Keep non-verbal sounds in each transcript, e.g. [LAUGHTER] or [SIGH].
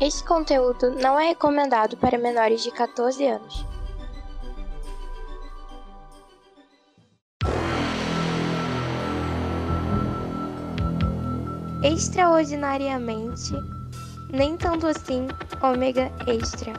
Este conteúdo não é recomendado para menores de 14 anos. Extraordinariamente, nem tanto assim, ômega extra.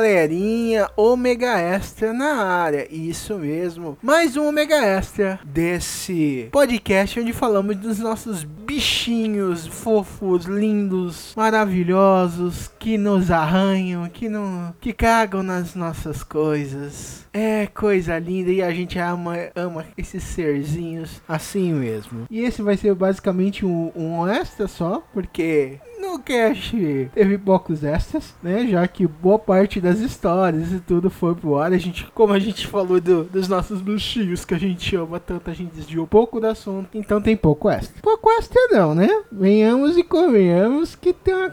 Galerinha, Ômega Extra na área. Isso mesmo. Mais um Ômega Extra desse podcast onde falamos dos nossos bichinhos fofos, lindos, maravilhosos, que nos arranham, que não que cagam nas nossas coisas. É coisa linda e a gente ama, ama esses serzinhos assim mesmo. E esse vai ser basicamente um, um extra só, porque no cast teve poucos extras, né? Já que boa parte das histórias e tudo foi pro ar. A gente, como a gente falou do, dos nossos bichinhos que a gente ama tanto, a gente desviou pouco do assunto. Então tem pouco extra. Pouco extra não, né? Venhamos e convenhamos que tem uma,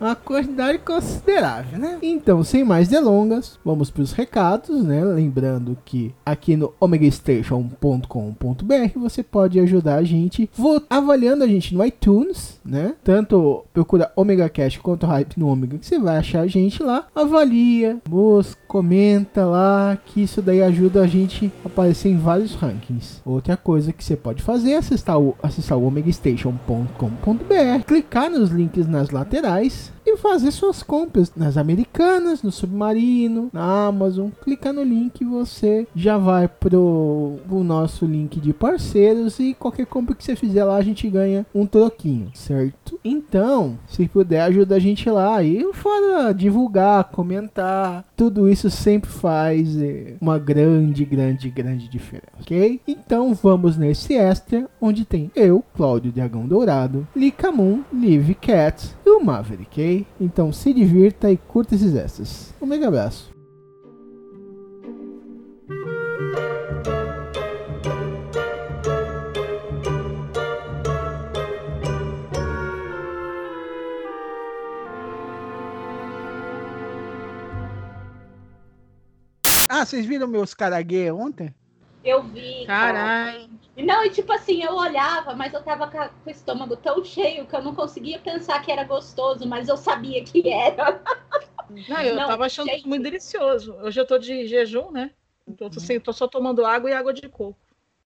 uma quantidade considerável, né? Então, sem mais delongas, vamos pros recados, né? Lembrando que aqui no omegastation.com.br você pode ajudar a gente avaliando a gente no iTunes, né? Tanto procura Omega Cash quanto Hype no Omega, que você vai achar a gente lá. Avalia, busca, comenta lá, que isso daí ajuda a gente a aparecer em vários rankings. Outra coisa que você pode fazer é acessar o, acessar o omegastation.com.br, clicar nos links nas laterais e fazer suas compras nas Americanas, no Submarino, na Amazon. Clicar no link você já vai pro, pro nosso link de parceiros e qualquer compra que você fizer lá a gente ganha um troquinho, certo? Então, se puder ajuda a gente lá e fora divulgar, comentar, tudo isso sempre faz é, uma grande, grande, grande diferença, ok? Então vamos nesse extra onde tem eu, Cláudio Dragão Dourado, Licamun, Live Cats e o Maverick, ok? Então se divirta e curta esses extras. Um mega abraço. Vocês viram meus caraguê ontem? Eu vi. Carai. Não, e tipo assim, eu olhava, mas eu tava com o estômago tão cheio que eu não conseguia pensar que era gostoso, mas eu sabia que era. [LAUGHS] Não, eu não, tava achando gente... muito delicioso. Hoje eu tô de jejum, né? Então tô, assim, tô só tomando água e água de coco.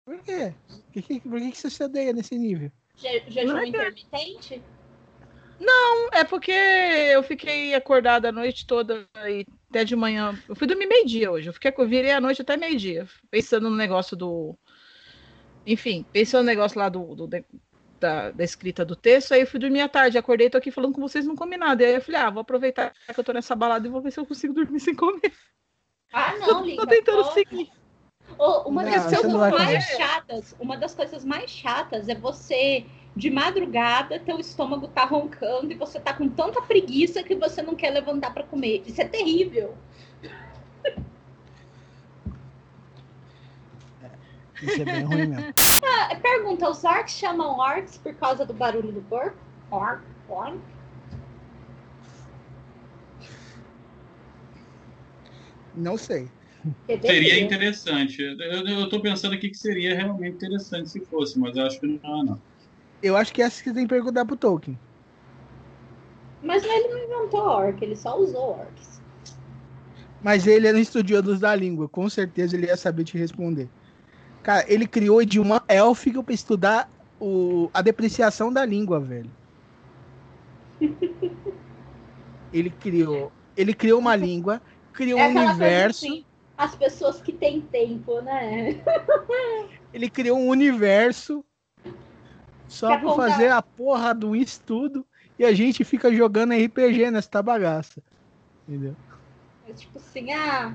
Por quê? Por que, por que, você se odeia nesse nível? Je jejum é intermitente? Não, é porque eu fiquei acordada a noite toda e até de manhã. Eu fui dormir meio-dia hoje. Eu fiquei, eu virei a noite até meio-dia, pensando no negócio do. Enfim, pensando no negócio lá do, do da, da, escrita do texto. Aí eu fui dormir à tarde, acordei, tô aqui falando com vocês não comi nada. Aí eu falei, ah, vou aproveitar que eu tô nessa balada e vou ver se eu consigo dormir [LAUGHS] sem comer. Ah, não, Liga. Tô tentando seguir. Oh, uma das coisas mais chatas, uma das coisas mais chatas é você de madrugada teu estômago tá roncando e você tá com tanta preguiça que você não quer levantar para comer. Isso é terrível. Isso é bem ruim mesmo. [LAUGHS] Ah, pergunta, os orcs chamam orcs por causa do barulho do corpo? Orc, orc? Não sei. Seria interessante. Eu, eu tô pensando aqui que seria realmente interessante se fosse, mas eu acho que não, não. Eu acho que essa que tem que perguntar pro Tolkien. Mas ele não inventou orc, ele só usou orcs. Mas ele era um estudioso da língua, com certeza ele ia saber te responder. Cara, ele criou o idioma élfico pra estudar o, a depreciação da língua, velho. [LAUGHS] ele criou. Ele criou uma língua, criou é um universo. Assim, as pessoas que têm tempo, né? [LAUGHS] ele criou um universo só pra, fazer a porra do estudo e a gente fica jogando RPG nessa bagaça. Entendeu? É tipo assim, ah,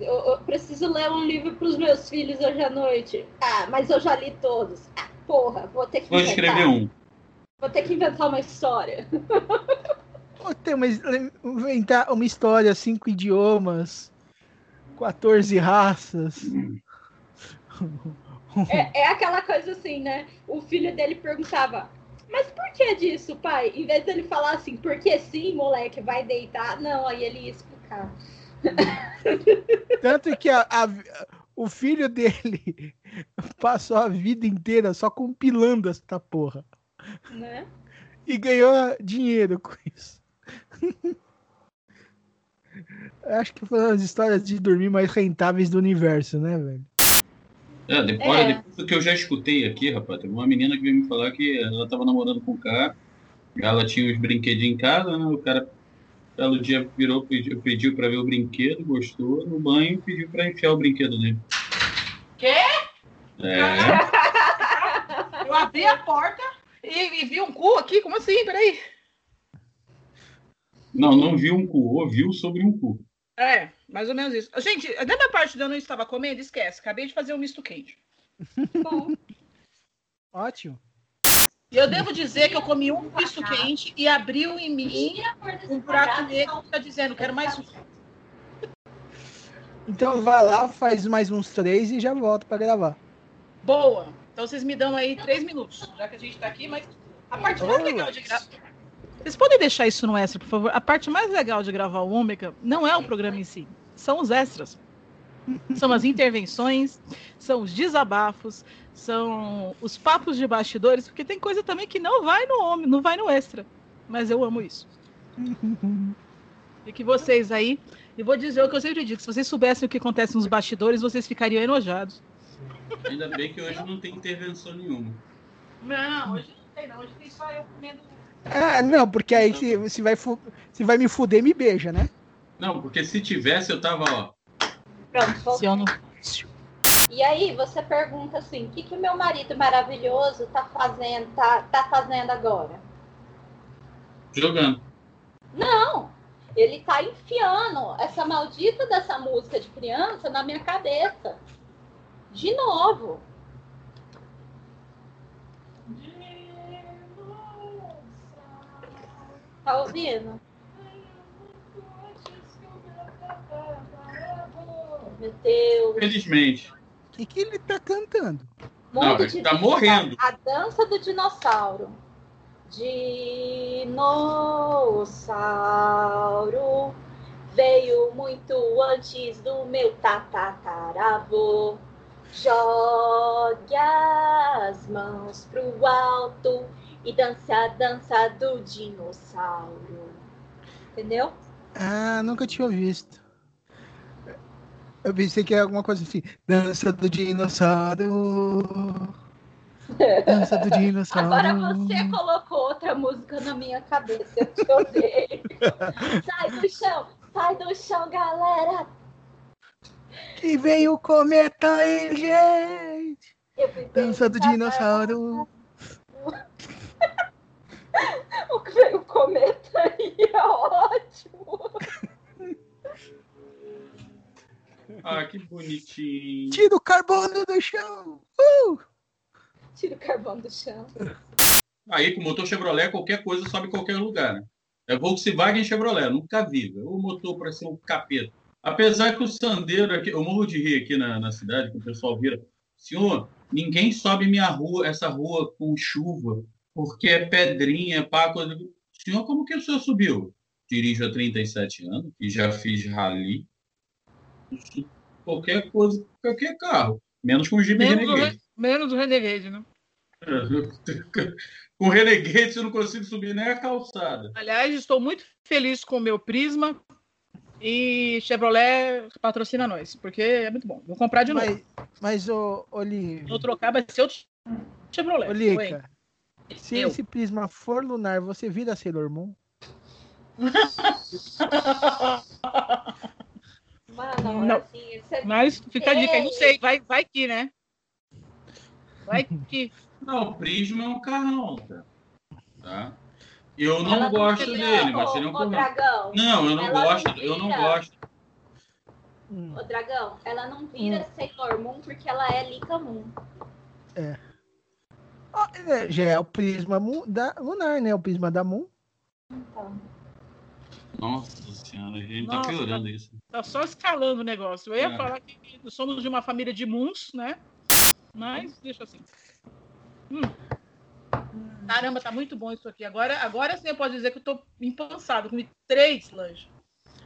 eu, eu preciso ler um livro para os meus filhos hoje à noite. Ah, mas eu já li todos. Ah, porra, vou ter que Vou inventar. escrever um. Vou ter que inventar uma história. [LAUGHS] Vou ter uma, inventar uma história, cinco idiomas, 14 raças. Hum. [LAUGHS] É, [LAUGHS] é aquela coisa assim, né? O filho dele perguntava, mas por que disso, pai? Em vez dele falar assim, porque sim, moleque, vai deitar. Não, aí ele ia explicar. [LAUGHS] Tanto que a, a, o filho dele [LAUGHS] passou a vida inteira só compilando essa porra. Né? E ganhou dinheiro com isso. Acho que foi uma das histórias de dormir mais rentáveis do universo, né, velho? É, depois, é. depois do que eu já escutei aqui, rapaz, teve uma menina que veio me falar que ela tava namorando com um cara, ela tinha os brinquedinhos em casa, né? O cara, belo dia, virou, pediu, pediu pra ver o brinquedo, gostou, no banho pediu pra enfiar o brinquedo dele. Quê? É. Eu abri a porta e, e vi um cu aqui, como assim? Peraí. Não, não viu um cu, ouviu sobre um cu. É, mais ou menos isso. Gente, da minha parte de eu não estava comendo, esquece. Acabei de fazer um misto quente. Bom, [LAUGHS] Ótimo. E eu devo dizer que eu comi um misto quente e abriu em mim um buraco negro que tá dizendo, quero mais um. Então vai lá, faz mais uns três e já volta pra gravar. Boa! Então vocês me dão aí três minutos, já que a gente tá aqui, mas a parte mais legal de gravar. Vocês podem deixar isso no extra, por favor? A parte mais legal de gravar o Ômega não é o programa em si, são os extras. São as intervenções, são os desabafos, são os papos de bastidores, porque tem coisa também que não vai no homem, não vai no extra. Mas eu amo isso. E que vocês aí, e vou dizer o que eu sempre digo, se vocês soubessem o que acontece nos bastidores, vocês ficariam enojados. Ainda bem que hoje não tem intervenção nenhuma. Não, hoje não tem não, hoje tem só eu comendo Ah, não, porque aí se, se, vai, se vai me fuder, me beija, né? Não, porque se tivesse, eu tava, ó. pronto. Se eu não... E aí você pergunta assim, o que, que o meu marido maravilhoso tá fazendo, tá, tá fazendo agora? Jogando. Não, ele tá enfiando essa maldita dessa música de criança na minha cabeça. De novo. Tá ouvindo? Meu Deus. Felizmente. O que, que ele tá cantando? Não, Mundo ele de tá morrendo. A dança do dinossauro. Dinossauro veio muito antes do meu tatataravô. Jogue as mãos pro alto e dance a dança do dinossauro. Entendeu? Ah, nunca tinha visto. Eu pensei que era alguma coisa assim. Dança do dinossauro. Dança do dinossauro. Agora você colocou outra música na minha cabeça. Eu te odeio. [LAUGHS] sai do chão, sai do chão, galera. Que veio o cometa aí, gente. Dança do dinossauro. [LAUGHS] O que veio o cometa aí é ótimo. Ah, que bonitinho. Tira o carbono do chão. Uh! Tira o carvão do chão. Aí, com o motor Chevrolet, qualquer coisa sobe em qualquer lugar. Né? É Volkswagen e Chevrolet, nunca vi. velho. O motor para ser um capeta. Apesar que o Sandeiro aqui, eu morro de rir aqui na, na cidade, que o pessoal vira. Senhor, ninguém sobe minha rua, essa rua com chuva, porque é pedrinha, pá, coisa. Senhor, como que o senhor subiu? Dirijo há 37 anos e já fiz rally. Qualquer coisa, qualquer carro. Menos com Jeep Menos o, Renegade. Re- menos o Renegade, né? [LAUGHS] Com Renegade eu não consigo subir nem a calçada. Aliás, estou muito feliz com o meu Prisma e Chevrolet patrocina nós, porque é muito bom. Vou comprar de novo. Mas, mas ô, Oli, Vou trocar, vai ser outro Chevrolet. Oi. Se Eu. esse prisma for lunar, você vira Sailor Moon? [LAUGHS] Mano, Não. assim, você Mas fica a dica não sei, vai, vai que, né? Vai que. [LAUGHS] Não, o Prisma é um carrão, cara. Tá? Eu não Ela gosto dele, mas um ô, problema. dragão, Não, eu não Ela gosto, não eu não gosto. Hum. ô, dragão, ela não vira Sailor Moon porque ela é Lika Moon. É, já é o prisma da lunar, né? O prisma da Moon. Então, Nossa senhora, a gente tá Nossa, piorando isso. Tá só escalando o negócio. Eu ia É. falar que somos de uma família de Moons, né? Mas deixa assim. Hum. Caramba, tá muito bom isso aqui. Agora, agora sim eu posso dizer que eu tô empançado. Comi três lanches.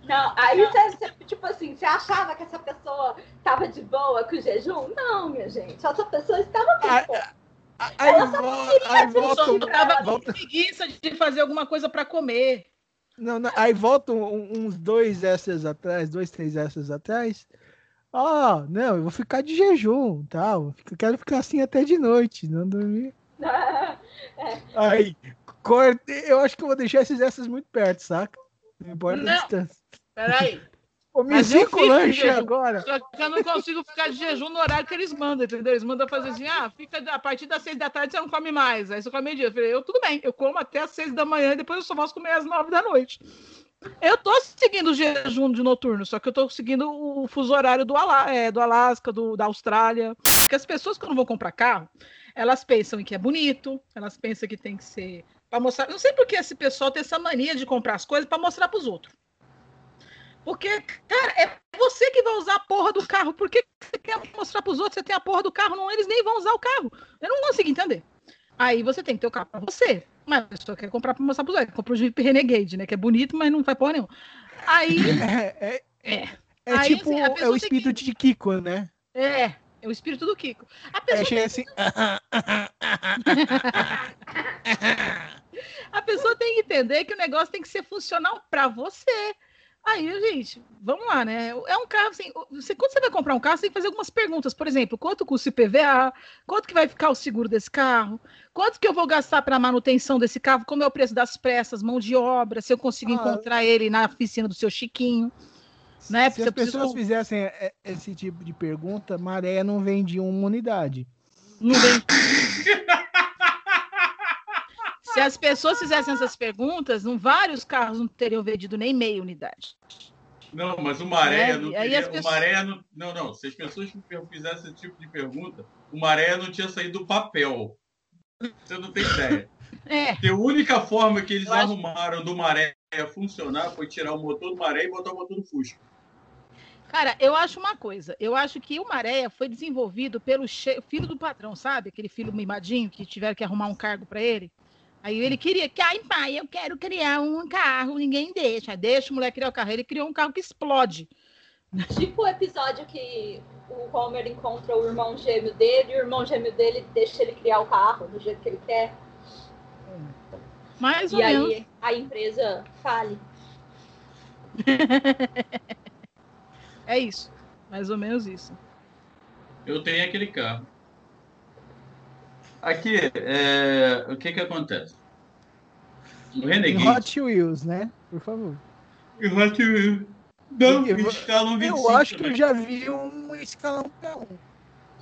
Não, aí você, tipo assim, você achava que essa pessoa tava de boa com o jejum? Não, minha gente. Essa pessoa estava com Ah, fome. Aí, Ela só vo- queria aí ter Eu só volta, tava com volta, preguiça de fazer alguma coisa pra comer. não, não, aí volta um- uns dois extras atrás, dois, três extras atrás. Ó, não, eu vou ficar de jejum, tal. Eu quero ficar assim até de noite, não dormir. [LAUGHS] Aí, corte, eu acho que eu vou deixar esses extras muito perto, saca? Não importa Não. a distância. Peraí. Comi eu cinco lanches agora. Só que eu não consigo ficar de jejum no horário que eles mandam, entendeu? Eles mandam fazer assim, ah, fica a partir das seis da tarde você não come mais. Aí você come meio-dia. Eu falei, eu tudo bem, eu como até às seis da manhã e depois eu só posso comer às nove da noite. Eu tô seguindo o jejum de noturno, só que eu tô seguindo o fuso horário do, Ala, é, do Alasca, do, da Austrália. Porque as pessoas, quando vão comprar carro, elas pensam em que é bonito, elas pensam que tem que ser para mostrar. Não sei por que esse pessoal tem essa mania de comprar as coisas para mostrar para os outros. Porque, cara, é você que vai usar a porra do carro. Por que você quer mostrar para os outros que você tem a porra do carro? Não, eles nem vão usar o carro. Eu não consigo entender. Aí você tem que ter o carro para você. Mas a pessoa quer comprar para mostrar para os outros. Compra o Jeep Renegade, né? Que é bonito, mas não faz porra nenhuma. Aí, [LAUGHS] É, é, é, é Aí, tipo, assim, é o tem espírito de Kiko, né? é, é o espírito do Kiko. A É, pessoa chega assim. [LAUGHS] [LAUGHS] A pessoa tem que entender que o negócio tem que ser funcional para você. Aí, gente, vamos lá, né? É um carro assim. Você, quando você vai comprar um carro, você tem que fazer algumas perguntas. Por exemplo, quanto custa o IPVA? Quanto que vai ficar o seguro desse carro? Quanto que eu vou gastar para a manutenção desse carro? Como é o preço das pressas, mão de obra? Se eu consigo Ah. encontrar ele na oficina do seu Chiquinho? Né? Se Porque as eu preciso- pessoas fizessem é, esse tipo de pergunta, Maré não vendia uma unidade. Não vem. [LAUGHS] Se as pessoas fizessem essas perguntas, não, vários carros não teriam vendido nem meia unidade. Não, mas o Maré É, não aí teria, as pessoas- o Maré não, não, não. Se as pessoas fizessem esse tipo de pergunta, o Maré não tinha saído do papel. Você não tem ideia. [LAUGHS] É, a única forma que eles Eu acho- arrumaram do Maré funcionar foi tirar o motor do Maré e botar o motor do Fusca. cara, eu acho uma coisa. Eu acho que o Maréia foi desenvolvido pelo che- filho do patrão, sabe? Aquele filho mimadinho que tiveram que arrumar um cargo para ele. Aí ele queria que, ai, pai, eu quero criar um carro, ninguém deixa. Deixa o moleque criar o carro. Ele criou um carro que explode. Tipo o episódio que o Homer encontra o irmão gêmeo dele e o irmão gêmeo dele deixa ele criar o carro do jeito que ele quer. Mais ou E menos. aí a empresa fale. [LAUGHS] É isso. Mais ou menos isso. Eu tenho aquele carro. Aqui, é, o que que acontece? O Renegade Hot Wheels, né? Por favor. e o Hot Wheels não Eu- escalam 25 Eu acho que eu também. já vi um escalão pra um.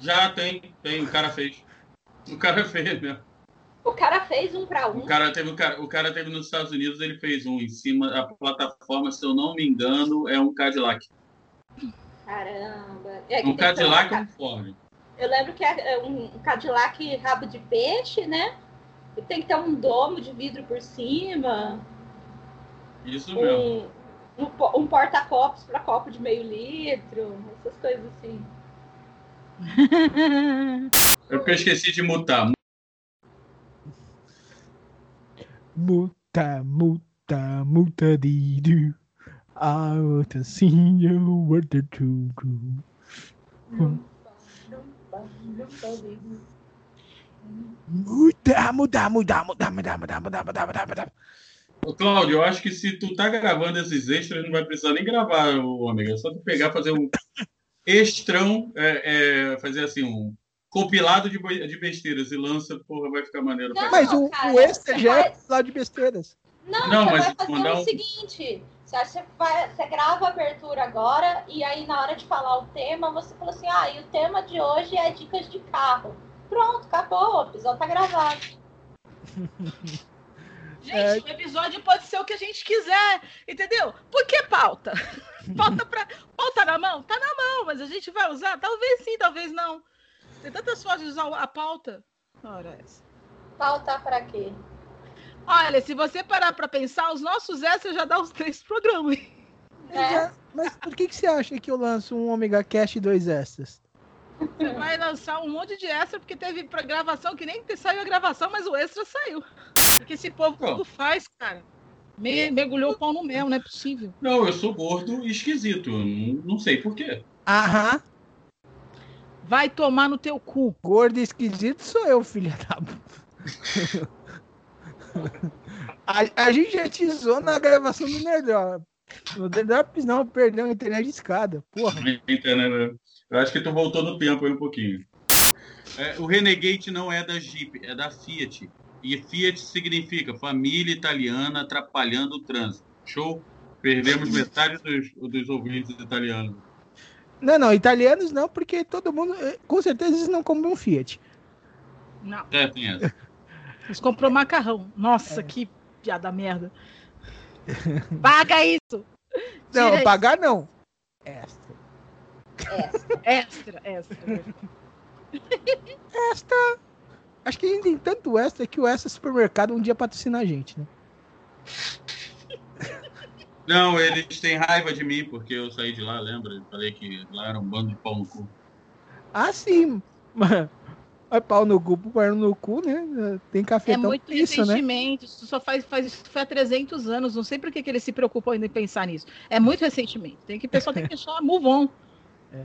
Já tem, tem, o cara fez. O cara fez mesmo. O cara fez um pra um. O cara teve, o cara, o cara teve nos Estados Unidos, ele fez um em cima, a plataforma, se eu não me engano, é um Cadillac. Caramba. É, que Um Cadillac ou um Ford? Eu lembro que é é um Cadillac rabo de peixe, né? E tem que ter um domo de vidro por cima, Isso mesmo. um, um, po- um porta-copos para copo de meio litro, essas coisas assim. É porque eu esqueci de mutar. Multa, multa, multa de do. A outra sim, eu outra tudo. Muda, muda, muda, muda, muda, muda, muda, muda, muda, muda. Ô, Cláudio, eu acho que se tu tá gravando esses extras, não vai precisar nem gravar, o ômega. É só tu pegar, fazer um extrão, é, é, fazer assim, um compilado de, de besteiras e lança, porra, vai ficar maneiro. Não, Mas o, cara, o extra já é lá de besteiras. Não, Não, você mas vai fazer mandar o um- seguinte: você, vai- você grava a abertura agora, e aí na hora de falar o tema, você fala assim: ah, e o tema de hoje é dicas de carro. Pronto, acabou, o episódio tá gravado. [LAUGHS] Gente, o episódio pode ser o que a gente quiser, entendeu? Por que pauta? [LAUGHS] Pauta, pra... pauta na mão? Tá na mão, mas a gente vai usar? Talvez sim, talvez não. Tem tantas formas de usar a pauta. Ora, essa. Falta pra quê? Olha, se você parar pra pensar, os nossos extras já dá uns três programas. hein? É. Já- Mas por que, que você acha que eu lanço um Omega Cash e dois extras? Você vai lançar um monte de extra, porque teve pra gravação que nem saiu a gravação, mas o extra saiu. O que esse povo tudo faz, cara? Me, mergulhou o pau no mel, não é possível. Não, eu sou gordo e esquisito. Não, não sei porquê. Aham. Vai tomar no teu cu. Gordo e esquisito sou eu, filha da. [LAUGHS] a, a gente já te zoou na gravação do Nerdrop. No Nerdrops não, perdão, a internet de escada. Porra. Entendeu? Eu acho que tu voltou no tempo aí um pouquinho. É, o Renegade não é da Jeep, é da Fiat. E Fiat significa família italiana atrapalhando o trânsito. Show? Perdemos metade dos, dos ouvintes italianos. Não, não, italianos não, porque todo mundo, eh, com certeza, eles não compram um Fiat. Não. É, tem essa. Eles comprou macarrão. Nossa, é. que piada merda. [LAUGHS] Paga isso! Não, Tira pagar isso. não. Extra. Extra, extra. extra. Acho que a gente tem tanto extra que o extra supermercado um dia patrocina a gente, né? Não, eles têm raiva de mim porque eu saí de lá, lembra? Eu falei que lá era um bando de pau no cu. Ah, sim. Mas pau no cu, pau no cu, né? Tem café É muito isso, né? ressentimento. Né? Isso só faz, faz isso foi há 300 anos. Não sei por que, que eles se preocupam ainda em pensar nisso. É muito ressentimento. Tem que, o pessoal tem que deixar move on. [LAUGHS] É.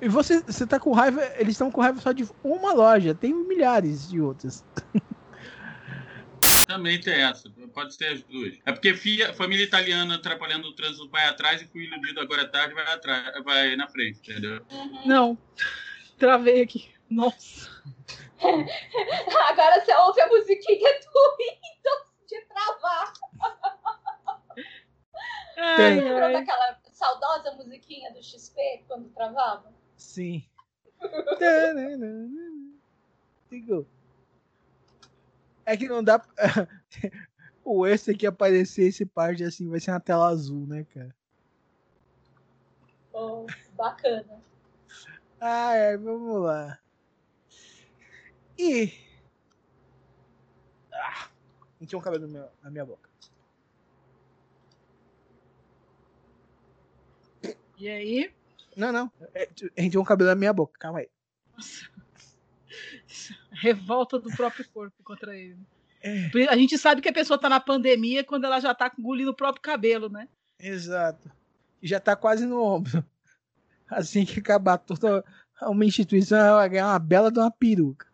E você, você tá com raiva, eles estão com raiva só de uma loja, tem milhares de outras. [LAUGHS] Também tem essa, pode ser as duas. É porque filha, família italiana atrapalhando o trânsito vai atrás e fui iludido agora à tarde vai atrás, vai na frente, entendeu? Não. Travei aqui. Nossa. [LAUGHS] agora você ouve a musiquinha do Windows de travar. Ai, Lembrou daquela saudosa musiquinha do XP quando travava? Sim. Digo. É que não dá. [LAUGHS] o extra que aparecer esse parte assim vai ser na tela azul, né, cara? Oh, bacana. Ah, é, vamos lá. E. Ah, tinha um cabelo na minha boca. E aí? Não, não. É, a gente tem um cabelo na minha boca. Calma aí. Nossa. Revolta do próprio corpo contra ele. É. A gente sabe que a pessoa tá na pandemia quando ela já tá engolindo o próprio cabelo, né? Exato. E já tá quase no ombro. Assim que acabar toda uma instituição, ela vai ganhar uma bela de uma peruca.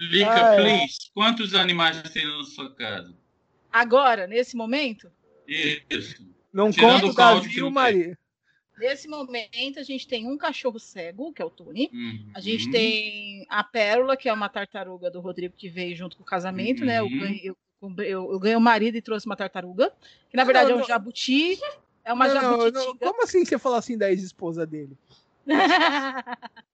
Lica, ah, please. É. Quantos animais tem na sua casa? Agora, nesse momento? Isso. Não Tirando conta o Davi e o Maria. Nesse momento, a gente tem um cachorro cego, que é o Tony. Uhum. A gente tem a Pérola, que é uma tartaruga do Rodrigo que veio junto com o casamento, uhum. né? Eu uhum. ganhei, eu, eu, eu ganhei o marido e trouxe uma tartaruga. Que na verdade não, é um jabuti. É uma jabuti. Como assim você falou assim da ex-esposa dele? [LAUGHS]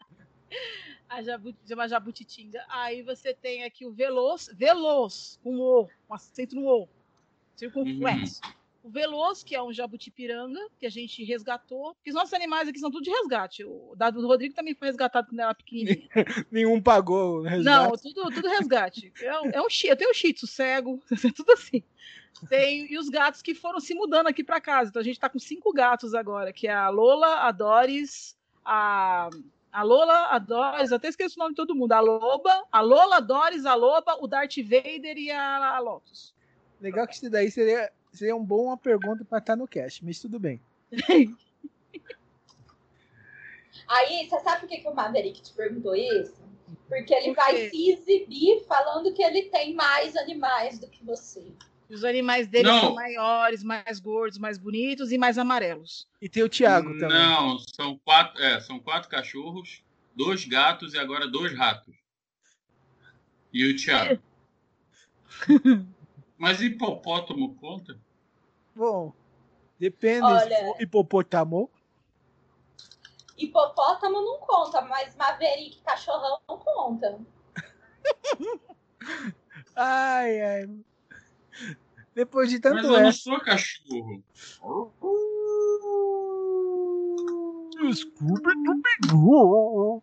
a jabuti, uma jabutitinga. Aí você tem aqui o Veloz, Veloz, com o, com acento no O, circunflexo. Uhum o Veloso, que é um jabuti-piranga, que a gente resgatou, porque os nossos animais aqui são tudo de resgate. O dado do Rodrigo também foi resgatado quando era pequenininho. [LAUGHS] Nenhum pagou resgate. Não, tudo, tudo resgate. É um, é um eu tenho um shih tzu cego, [LAUGHS] tudo assim. Tem, e os gatos que foram se mudando aqui para casa. Então a gente está com cinco gatos agora, que é a Lola, a Doris, a, a Lola, a Doris, até esqueço o nome de todo mundo. A Loba, a Lola, a Doris, a Loba, o Darth Vader e a, a Lotus. Legal que isso daí seria seria um bom uma pergunta para estar no cast, mas tudo bem. [LAUGHS] Aí, você sabe por que, que o Maverick te perguntou isso? Porque ele Por vai se exibir falando que ele tem mais animais do que você. Os animais dele não. são maiores, mais gordos, mais bonitos e mais amarelos. E tem o Thiago também. Não, são quatro, é, são quatro cachorros, dois gatos e agora dois ratos. E o Thiago. [LAUGHS] Mas hipopótamo conta? Bom, depende Olha, se hipopótamo. Hipopótamo não conta, mas Maverick cachorrão não conta. [LAUGHS] ai, ai. Depois de tanto Mas eu não sou cachorro. Desculpe, tu pegou.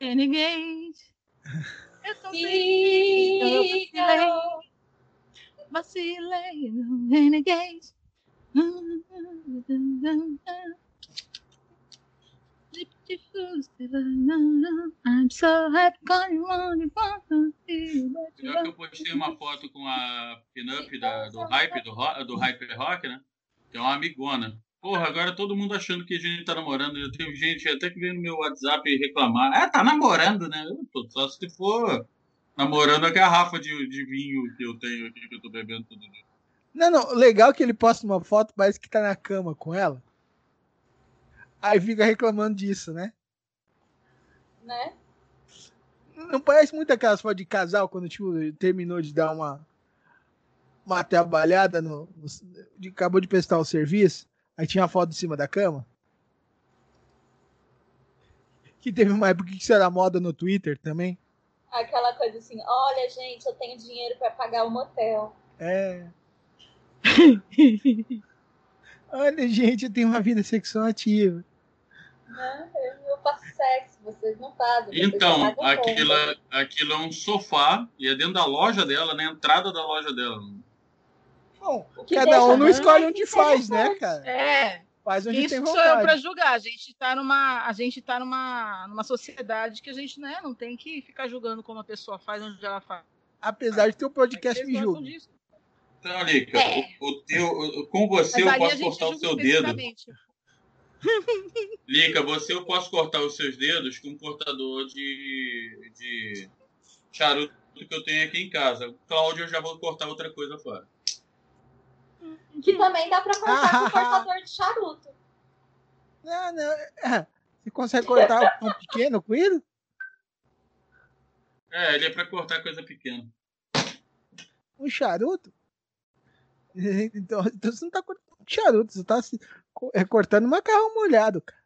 Renegade. Eu tô feliz. vacilei no Renegade. I'm so happy Pior que eu postei uma foto com a pinup do hype, do, ro- do hype rock, né? Que é uma amigona. Porra, agora todo mundo achando que a gente tá namorando. Eu tenho gente até que vem no meu WhatsApp reclamar. Ah, tá namorando, né? Eu tô, só se for namorando a garrafa de, de vinho que eu tenho aqui, que eu tô bebendo todo dia. Não, não, legal que ele posta uma foto, parece que tá na cama com ela. Aí fica reclamando disso, né? Né? Não parece muito aquelas fotos de casal quando tipo, terminou de dar uma uma trabalhada no, no de- acabou de prestar o serviço, aí tinha a foto em cima da cama. Que teve uma época que isso era moda no Twitter também. Aquela coisa assim, olha, gente, eu tenho dinheiro pra pagar o motel. É. [LAUGHS] Olha, gente, eu tenho uma vida sexual ativa. Né? Eu, faço sexo, vocês não fazem. vocês Então, aquilo, conta. é- aquilo é um sofá e é dentro da loja dela, na entrada da loja dela. Bom, Que cada um não escolhe onde faz, né, cara? É, Faz onde isso tem sou eu pra vontade. julgar. A gente tá numa, a gente tá numa, numa sociedade que a gente né, não tem que ficar julgando como a pessoa faz, onde ela faz. Apesar de ter o podcast me julga. Então, Lica, É. o, o teu, com você Mas eu posso cortar o seu dedo. Lica, você eu posso cortar os seus dedos com um cortador de, de charuto que eu tenho aqui em casa. O Cláudio eu já vou cortar outra coisa fora. Que também dá pra cortar com Ah. cortador de charuto. [LAUGHS] Não, não. é. Você consegue cortar um pequeno com ele? É, ele é pra cortar coisa pequena. Um charuto? [LAUGHS] Então, então você não tá cortando um charuto, você tá é, cortando macarrão molhado, cara.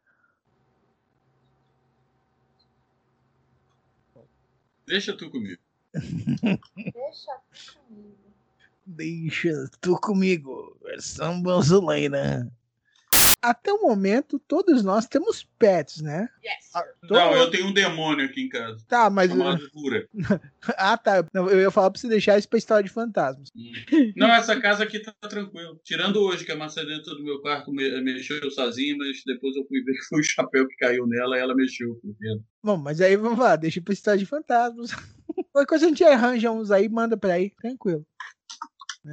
Deixa tu comigo. Deixa aqui comigo. Deixa tu comigo, versão brasileira. Até o momento, todos nós temos pets, né? Yes. Ah, todo Não, eu tenho um demônio aqui em casa. Tá, mas. Chamado Fura. [LAUGHS] Ah, tá. Eu ia falar pra você deixar isso pra história de fantasmas. Não, essa casa aqui tá tranquilo. Tirando hoje que a maçaneta do meu quarto me- mexeu sozinha, mas depois eu fui ver que foi o chapéu que caiu nela e ela mexeu. por dentro. Bom, mas aí vamos lá, deixa pra história de fantasmas. [LAUGHS] Qualquer coisa a gente arranja uns aí, manda pra aí, tranquilo.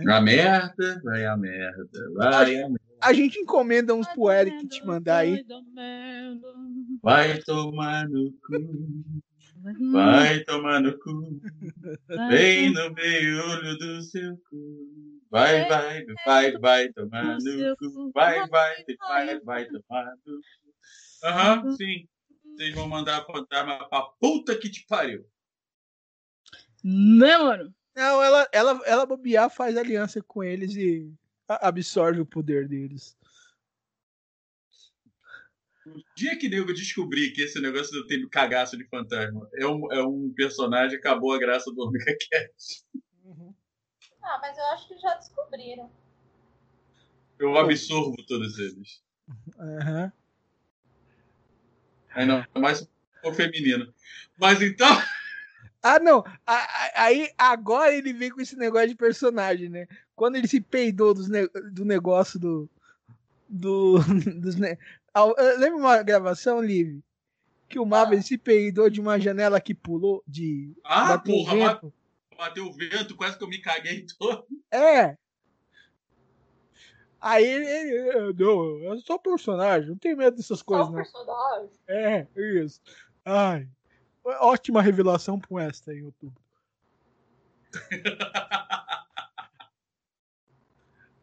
A merda, vai a merda, vai a merda. A gente encomenda uns pro Eric te mandar aí. Vai tomar no cu, vai tomar no cu, bem no meio do seu cu. Vai, vai, vai, vai tomar no cu, vai, vai, vai, vai tomar no cu. Aham, sim. Vocês vão mandar fantasma pra puta que te pariu. Né, mano? Não, ela, ela, ela bobear, faz aliança com eles e [LAUGHS] absorve o poder deles. O dia que nego descobrir que esse negócio eu ter cagaço de fantasma é um, é um personagem, acabou a graça do Omega Cat. Ah, mas eu acho que já descobriram. Eu absorvo todos eles. Aham. Ainda mais for feminino. Mas então. Ah, não. Aí agora ele vem com esse negócio de personagem, né? Quando ele se peidou dos ne- do negócio do. do [LAUGHS] dos ne- Ah, Lembra uma gravação, Liv? Que o Marvel Ah. se peidou de uma janela que pulou de. Ah, bateu porra, vento. bateu o vento, quase que eu me caguei todo. É. Aí ele, ele- Não, eu sou personagem, não tenho medo dessas Só coisas, o não. personagem. É, isso. Ai. Ótima revelação pro esta em outubro. [LAUGHS]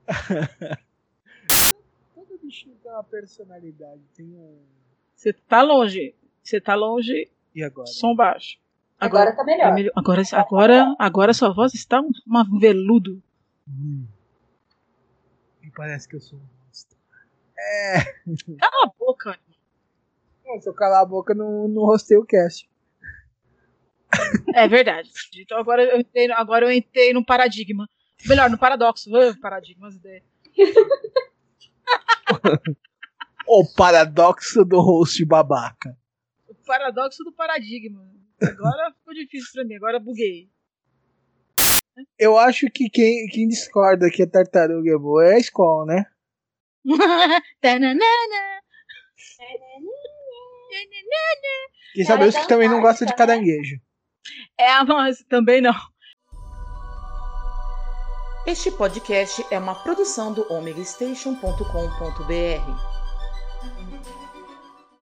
[LAUGHS] Todo bichinho tem uma personalidade, tem um. Você tá longe. Você tá longe, E agora? som baixo. Agora, tá melhor. é melhor. Agora, agora, agora sua voz está um, uma veludo. Hum. E parece que eu sou um monstro. [LAUGHS] Cala a boca. Não, se eu calar a boca, não, não rostei o cast. É verdade. Então agora eu entrei, agora eu entrei no paradigma. Melhor, no paradoxo. Ah, paradigmas ideias. O paradoxo do host babaca. O paradoxo do paradigma. Agora ficou difícil pra mim, agora buguei. Eu acho que quem, quem discorda que a tartaruga é boa é a escola, né? [LAUGHS] Quem sabe isso que também não gosta de caranguejo. É, mas também não. Este podcast é uma produção do omegastation.com.br.